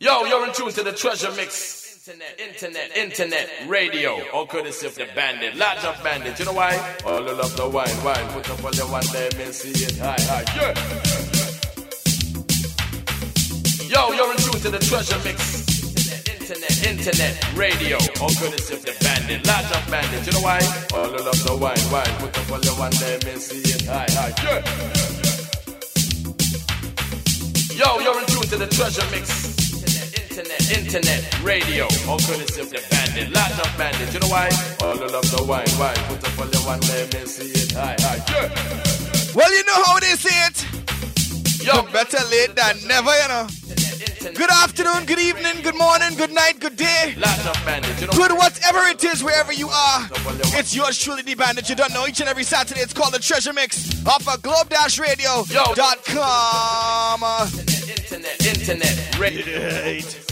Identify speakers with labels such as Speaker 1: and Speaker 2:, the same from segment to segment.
Speaker 1: Yo, you're in tune to the treasure mix. Internet, internet, internet, radio. All courtesy of the bandit. Large up bandit. You know why? All the love the wine, wine. Put up all your one there, man. See it high, high. Yeah. Yo, you're in tune to the treasure mix. Internet, internet, radio. All courtesy of the bandit. Large up bandit. You know why? All the love the wine, wine. Put up all your one there, man. See it high, high. Yeah. Yo, you're in tune to the treasure mix internet, internet, radio, all courtesy of the bandit, lot of bandit. You know why? All the love the wine, wine. Put up on the one, let me see it high, high. Yeah.
Speaker 2: Well, you know how they say it. Yo, better late than never, you know. Good afternoon, good evening, good morning, good night, good day. Good whatever it is, wherever you are. It's yours truly, the bandit. You don't know each and every Saturday. It's called the Treasure Mix off of globe-radio.com.
Speaker 1: Internet, internet, radio.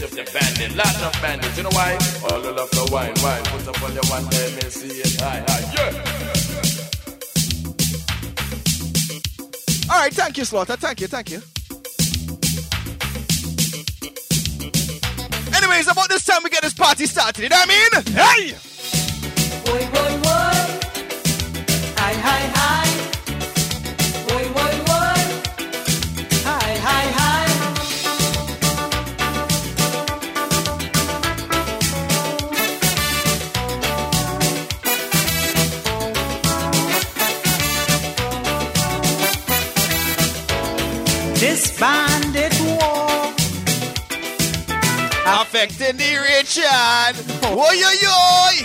Speaker 1: The bandit, lot of bandits. You know why? All the love the wine, wine. Put up all your one there, man. See it high, high.
Speaker 2: Yeah. All right, thank you, Slaughter. Thank you, thank you. Anyways, about this time we get this party started. You know what I mean? Hey!
Speaker 3: Boy, boy, boy. Hi, hi, hi.
Speaker 2: Affecting the Richard. Oi, oi, oi.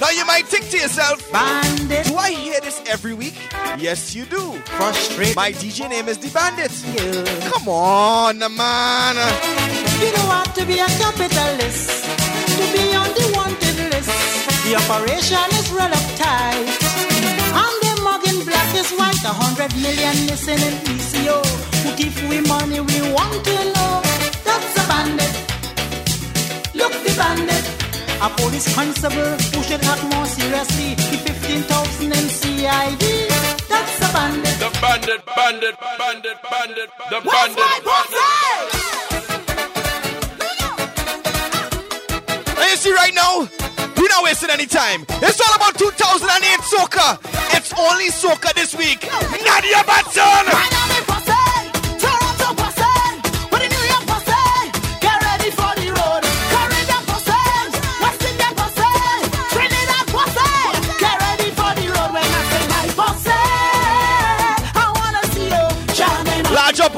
Speaker 2: Now you might think to yourself,
Speaker 3: Bandit.
Speaker 2: do I hear this every week? Yes, you do.
Speaker 3: Frustrate
Speaker 2: My DJ name is The Bandit.
Speaker 3: you.
Speaker 2: Come on, man.
Speaker 3: You don't want to be a capitalist, to be on the wanted list. The operation is real uptight. And the mugging black is white. A hundred million missing in PCO. Who give we money we want to know? That's a bandit. Look the bandit. A police constable who should act more seriously. The 15,000 in That's a bandit.
Speaker 1: The bandit, bandit, bandit, bandit, the
Speaker 3: Where's
Speaker 1: bandit.
Speaker 3: my pussy?
Speaker 2: And you see right now, we're not wasting any time. It's all about 2008 soca. It's only soca this week. Nadia Batson.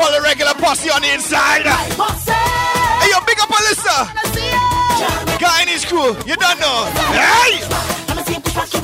Speaker 2: All the regular posse on the inside. Hey, yo, big up Alyssa.
Speaker 3: Jamming.
Speaker 2: Uh, guy and his crew. You don't know. Hey!
Speaker 3: Me see you push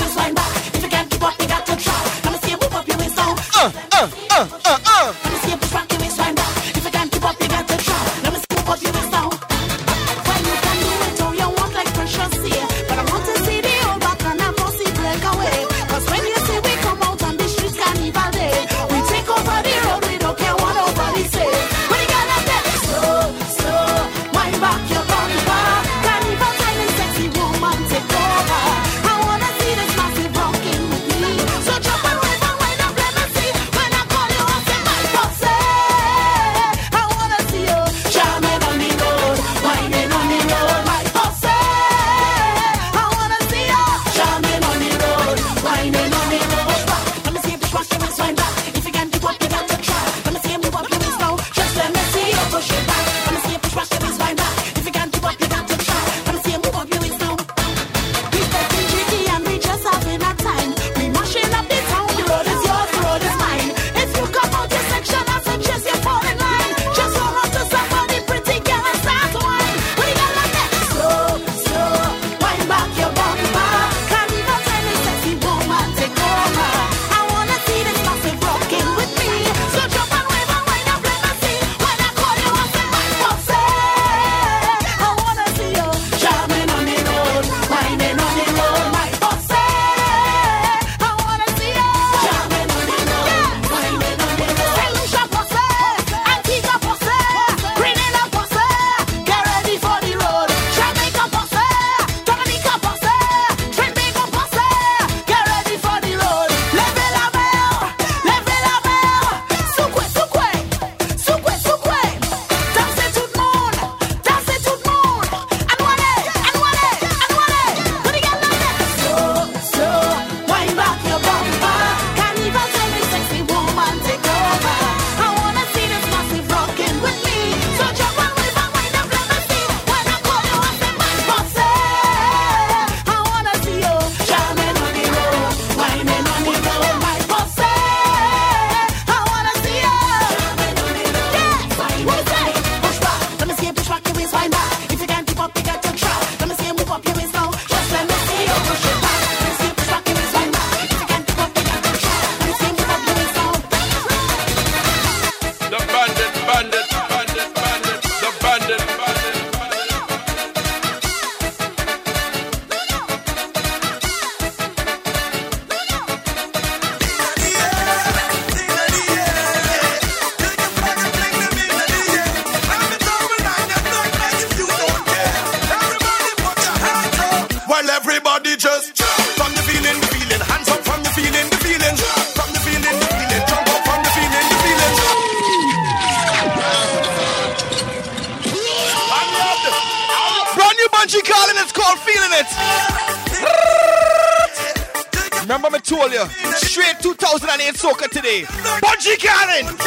Speaker 4: soca today.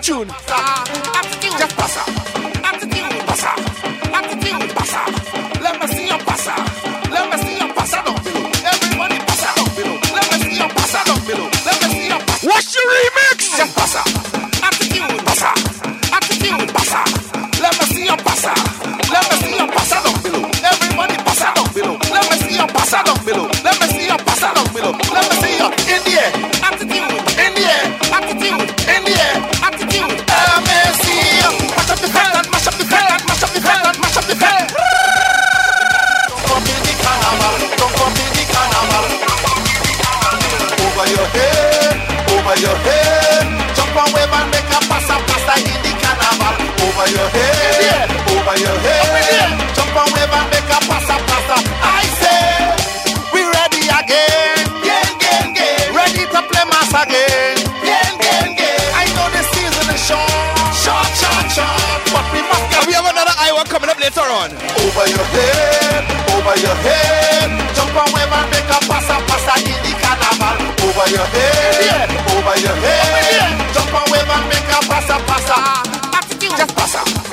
Speaker 4: tune.
Speaker 5: Just
Speaker 6: again. Again, again, again. I know the season is short, short, short, short, but we must get. We have another Iowa coming up later on. Over your head, over your head. Jump on web and make a pass and pass in the carnival. Over your head, yeah. over your head. Over Jump
Speaker 2: on
Speaker 6: web and make a pass and pass. Attitude, just pass.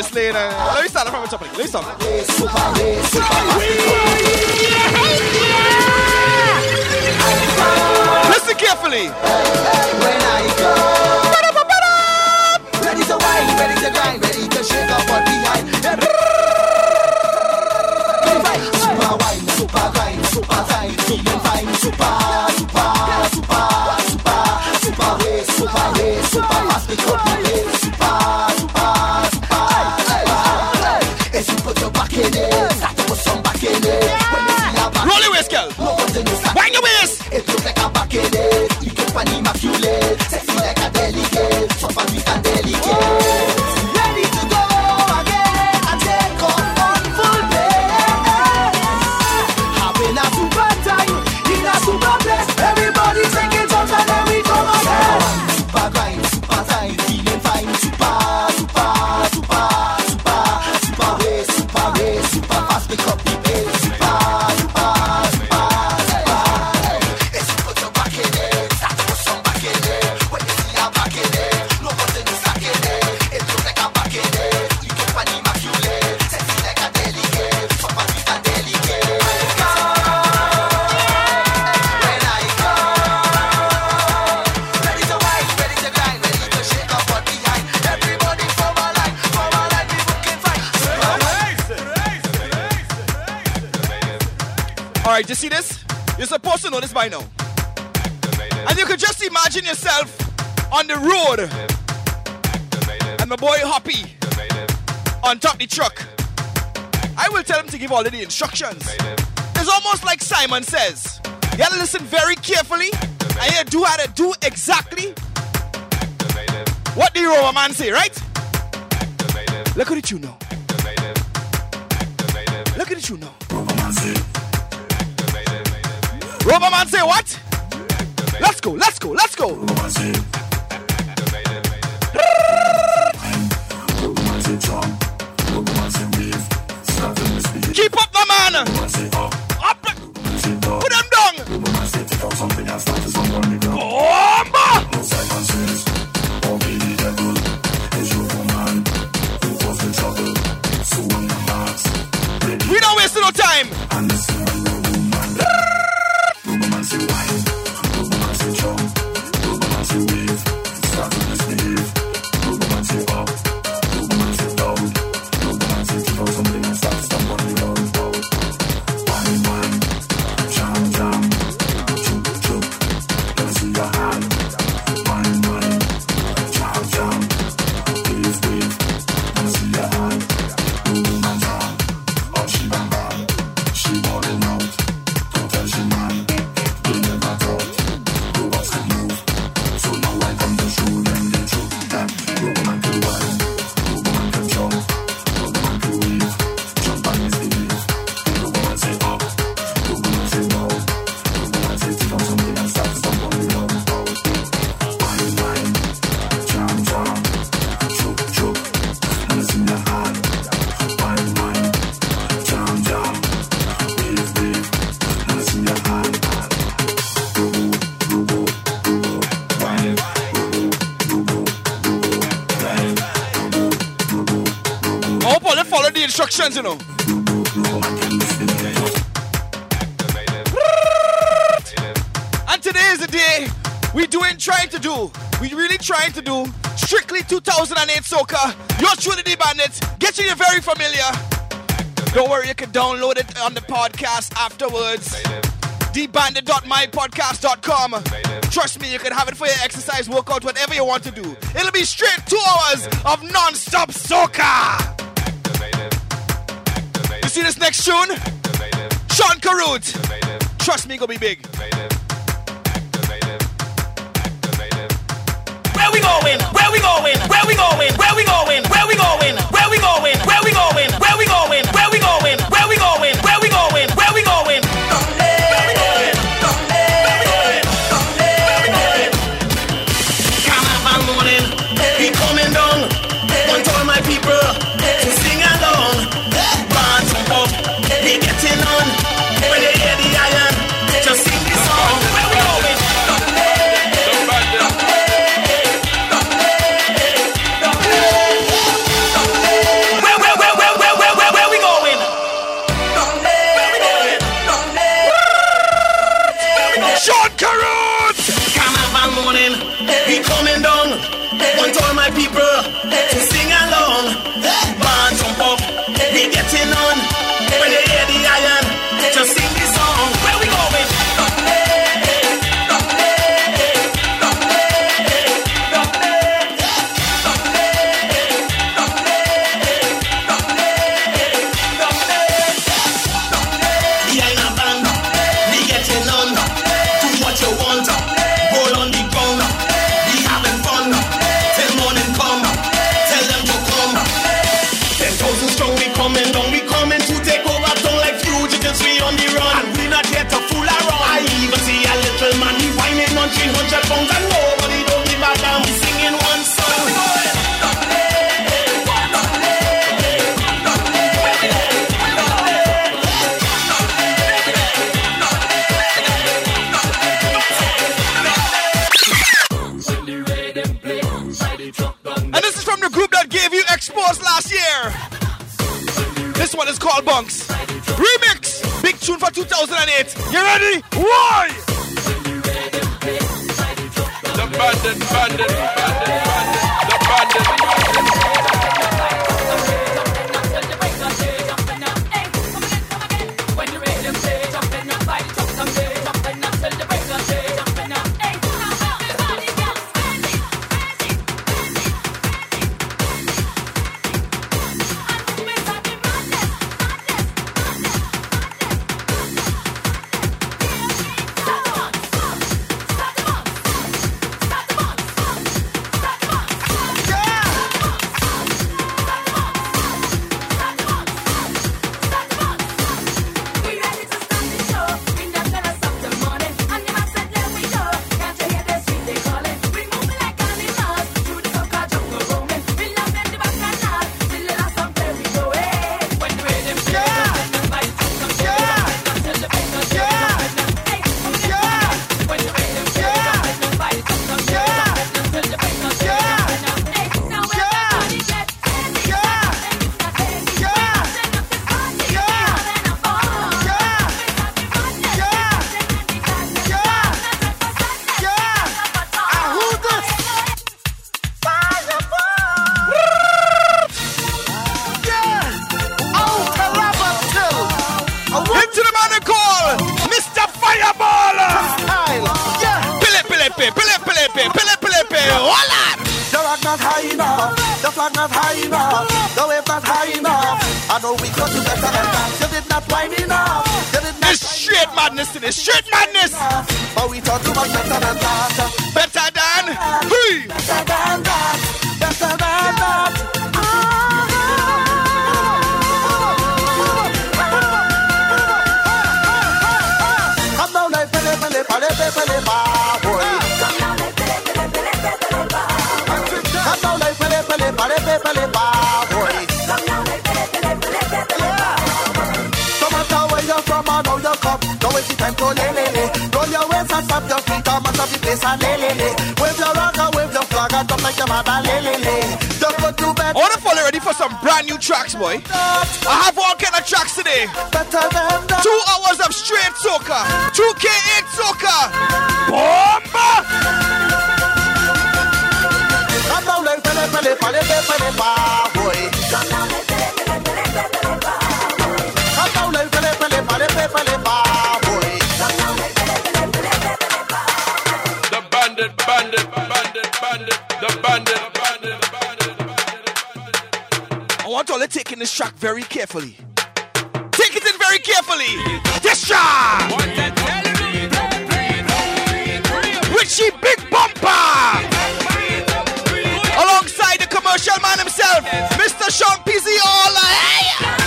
Speaker 6: obviously. You know.
Speaker 2: Lose that, I'm having a
Speaker 6: topic. Lose something. By now. And you could just imagine yourself on the road and my boy Hoppy on top the truck. I will tell him to give all of the instructions. It's almost like Simon says. You gotta listen very carefully and you do how to do exactly what the Roma man say, right? Look at it you know. Look at it you know. Roma man say what? Let's go, let's go, let's go. Keep up the man. And today is the day we doing trying to do. We really trying to do strictly 2008 soca. You're truly the bandits. Get you very familiar. Don't worry, you can download it on the podcast afterwards. thebandit.mypodcast.com. Trust me, you can have it for your exercise, workout, whatever you want to do. It'll be straight two hours of non-stop soca. See this next tune? Sean Carruth. Trust me, gonna be big.
Speaker 7: Where we going? Where we going? Where we going? Where we going? Where we going? Where we going? Where we going? Where we going? bandit, bandit, bandit. not high enough. The flag not high enough. The wave not high enough. I know we got you better than that. You did not wine enough. You did not. It's straight enough. madness. It is straight madness. But we thought you much better than that. Better than. Better than. cause the lelele. Wave your rocker, wave your your mother
Speaker 6: lelele. Don't go too bad.
Speaker 2: I wanna follow ready for some brand new tracks, boy. I have all kind of tracks today. Two hours of straight soca, 2K8 soca, bomba.
Speaker 6: Come let
Speaker 2: Tolle taking
Speaker 8: this track very carefully. Take it in very carefully. This track. Richie Big Bumper. Alongside the commercial man himself, Mr. Sean PZ All. Hey!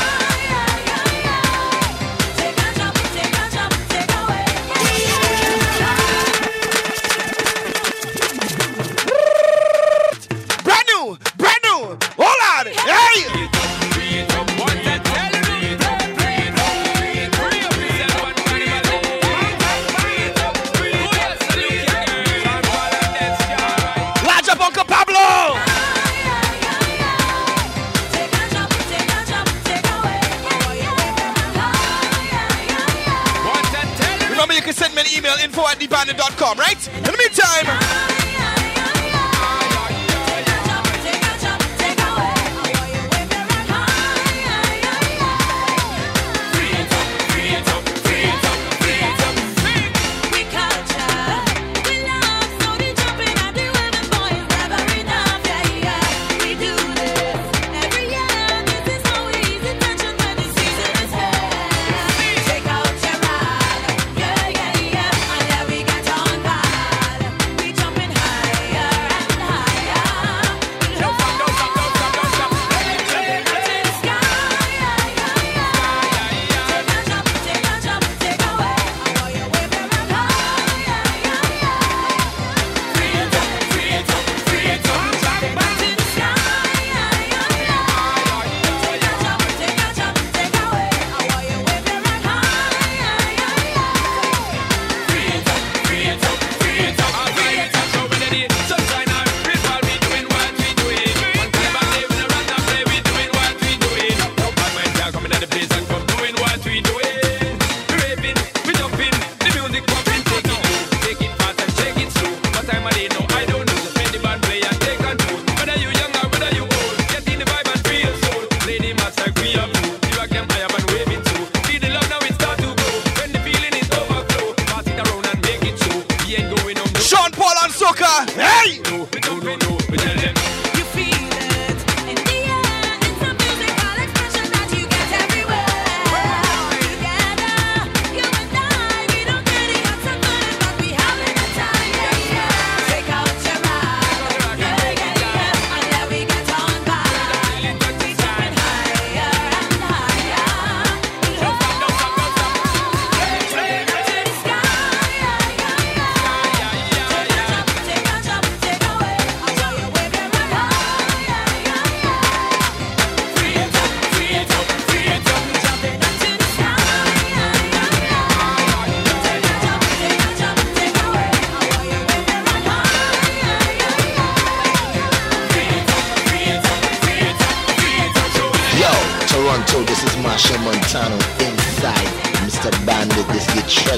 Speaker 8: right?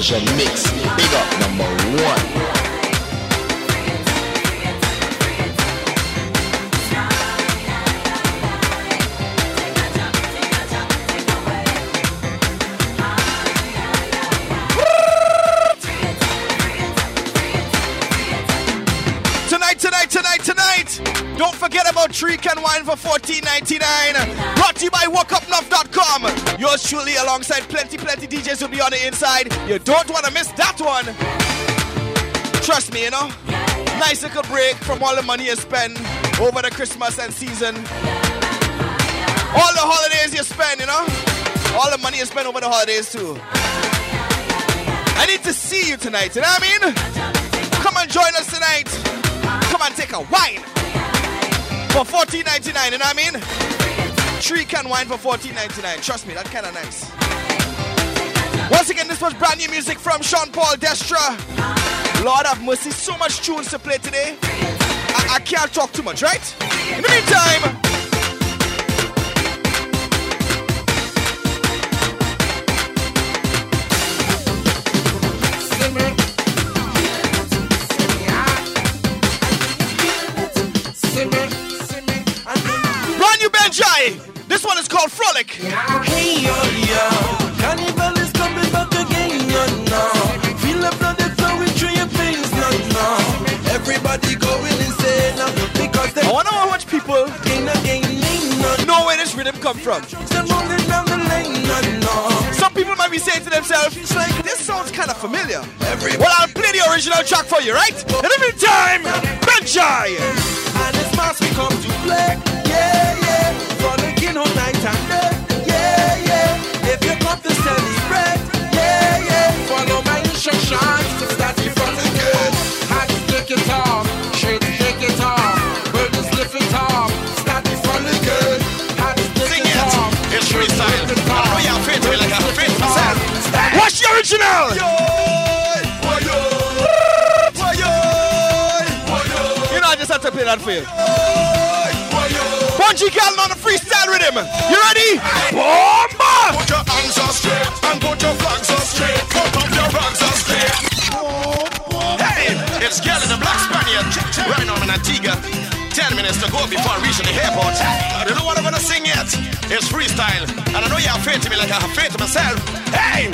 Speaker 8: Treasure mix. Big up number one. Tonight, tonight, tonight, tonight.
Speaker 2: Don't forget about Tree Can Wine for $14.99. Brought to you by WalkUpNuff.com. Yours truly, alongside plenty, on the inside. You don't want to miss that one. Trust me, you know. Nice little break from all the money you spend over the Christmas and season. All the holidays you spend, you know. All the money you spend over the holidays too. I need to see you tonight, you know what I mean? Come and join us tonight. Come and take a wine for $14.99, you know what I mean? Tree can wine for $14.99. Trust me, that's kind of nice. Once again, this was brand new music from Sean Paul Destra. Lord have mercy, so much tunes to play today. I, I can't talk too much, right? In the meantime, Brand new Benjai. This one is called Frolic.
Speaker 9: Hey yo yo,
Speaker 2: I wonder how much people
Speaker 9: again, again, no,
Speaker 2: know where this rhythm come from. Some people might be saying to themselves, "This sounds kind of familiar." Well, I'll play the original track for you, right? In the meantime, Benjai.
Speaker 9: And it's mass we come to play, yeah yeah frolicking all night and day. Yeah, yeah. If you come to celebrate, yeah, yeah. Follow my instructions. Yo.
Speaker 2: You know, I just have to play that for you. Bunji Garlin on the freestyle rhythm. You ready? Bomba!
Speaker 10: Put your hands up straight and put your flags up straight. Put up your up straight. Hey, it's Garlin the Black Spaniard. Right now I'm in Antigua. Ten minutes to go before reaching the airport. I don't know what I'm gonna sing yet. It's freestyle, and I know you're afraid to me like I have faith to myself. Hey,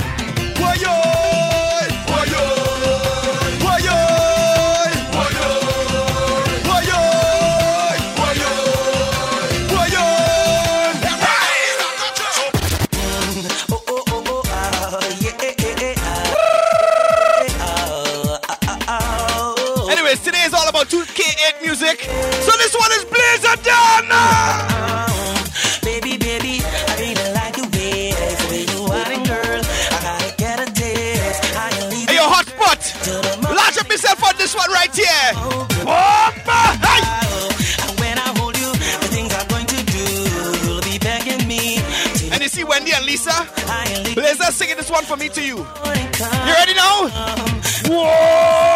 Speaker 9: boy,
Speaker 2: Blazer singing this one for me to you. You ready now? Whoa!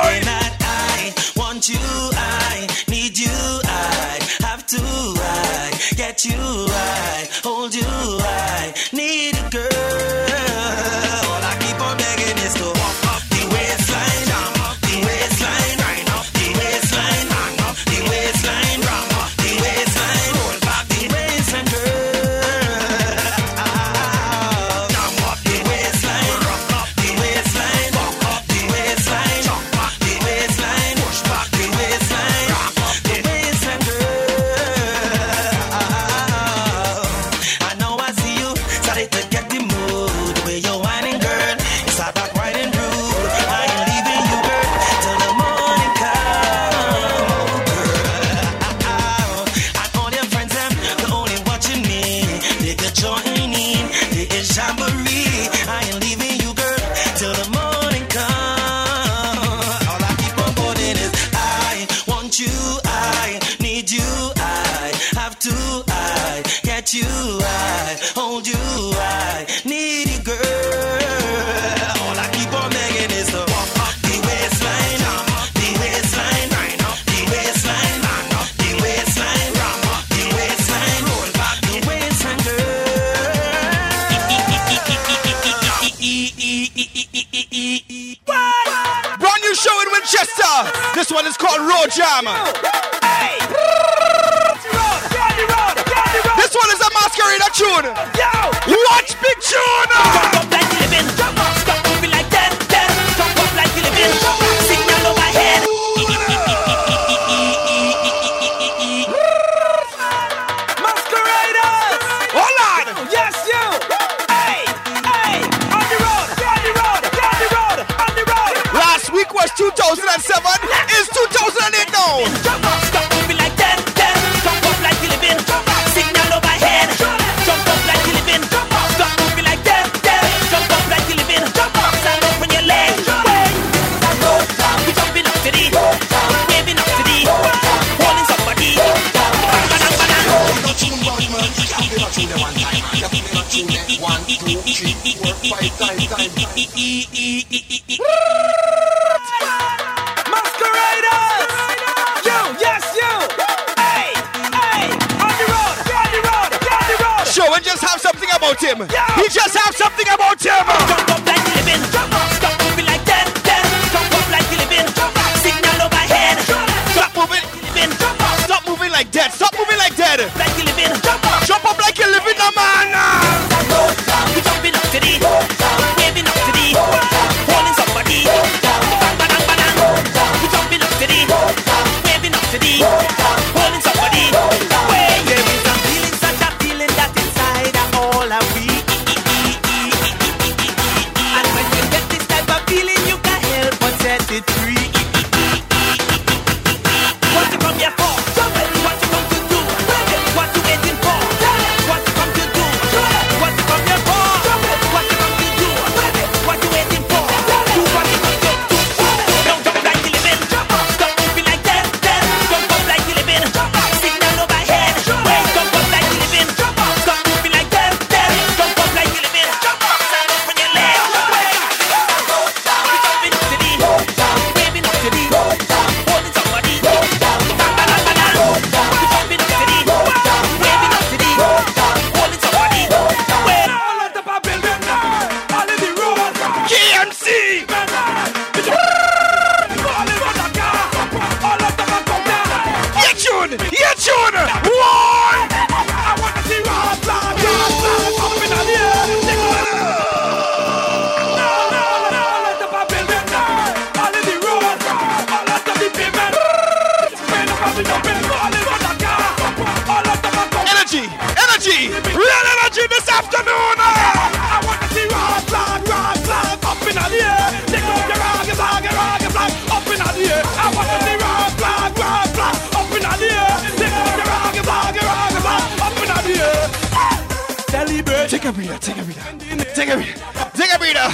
Speaker 2: Take
Speaker 4: a breather.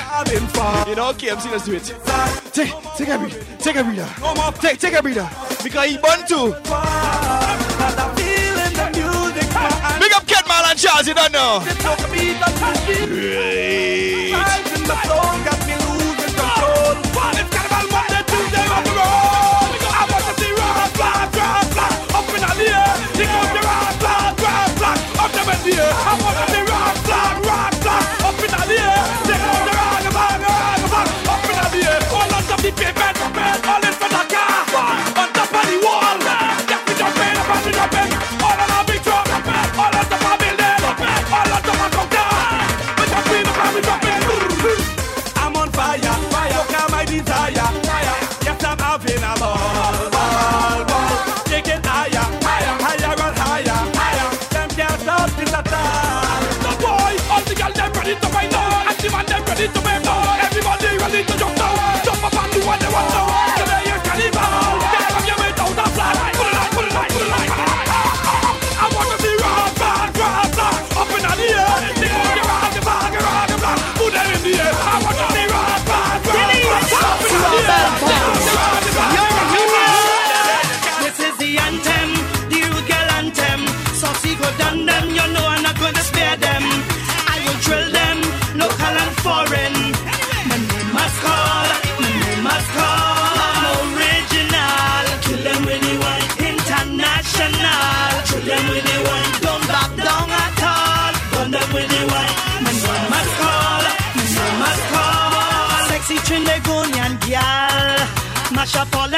Speaker 4: You know, KMC, let's do it. Take, take a breather. Take a breather. Take, take a breather. Because he born too. Big up Ken Mal and Charles, you don't know.
Speaker 10: Right. chacola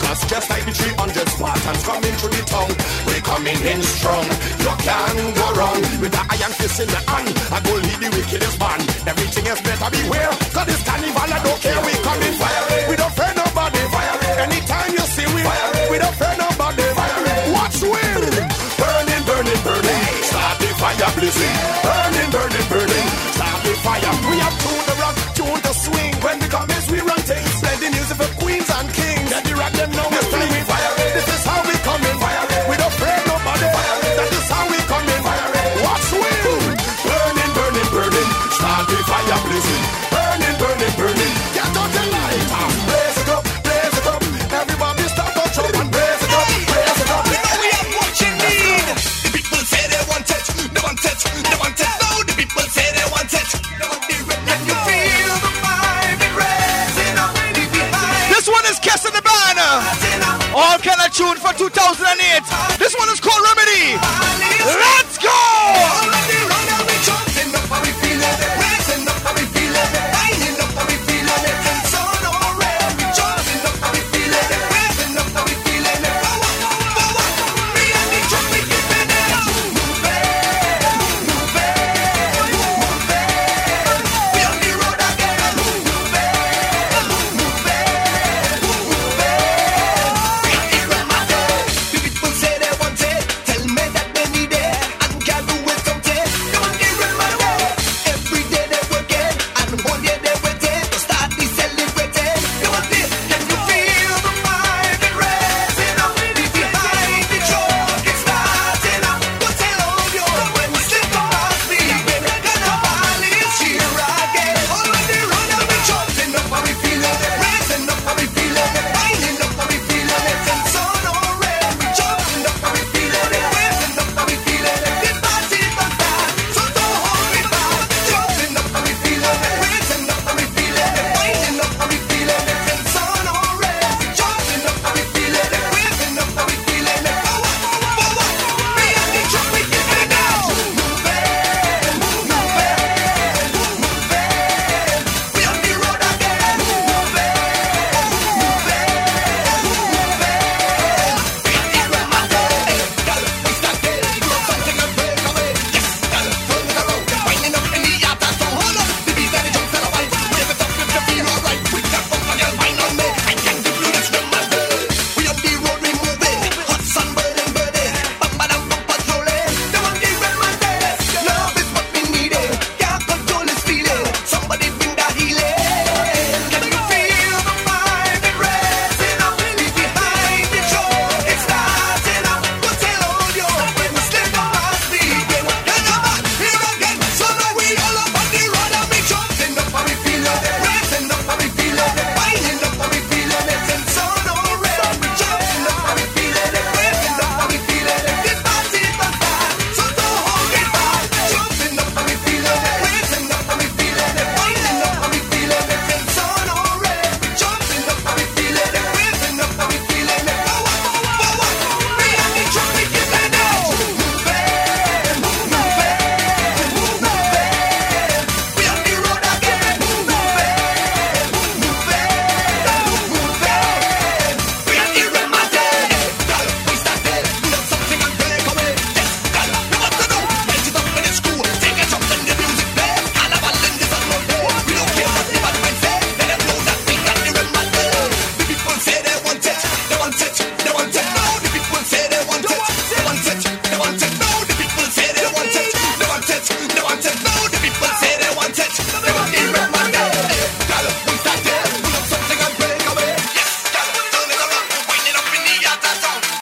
Speaker 10: Cause just like the 300 Spartans coming through the town, we coming in strong. You can't go wrong with the iron fist in the hand. I go lead the wickedest man. Everything else better beware. Cause this carnival I don't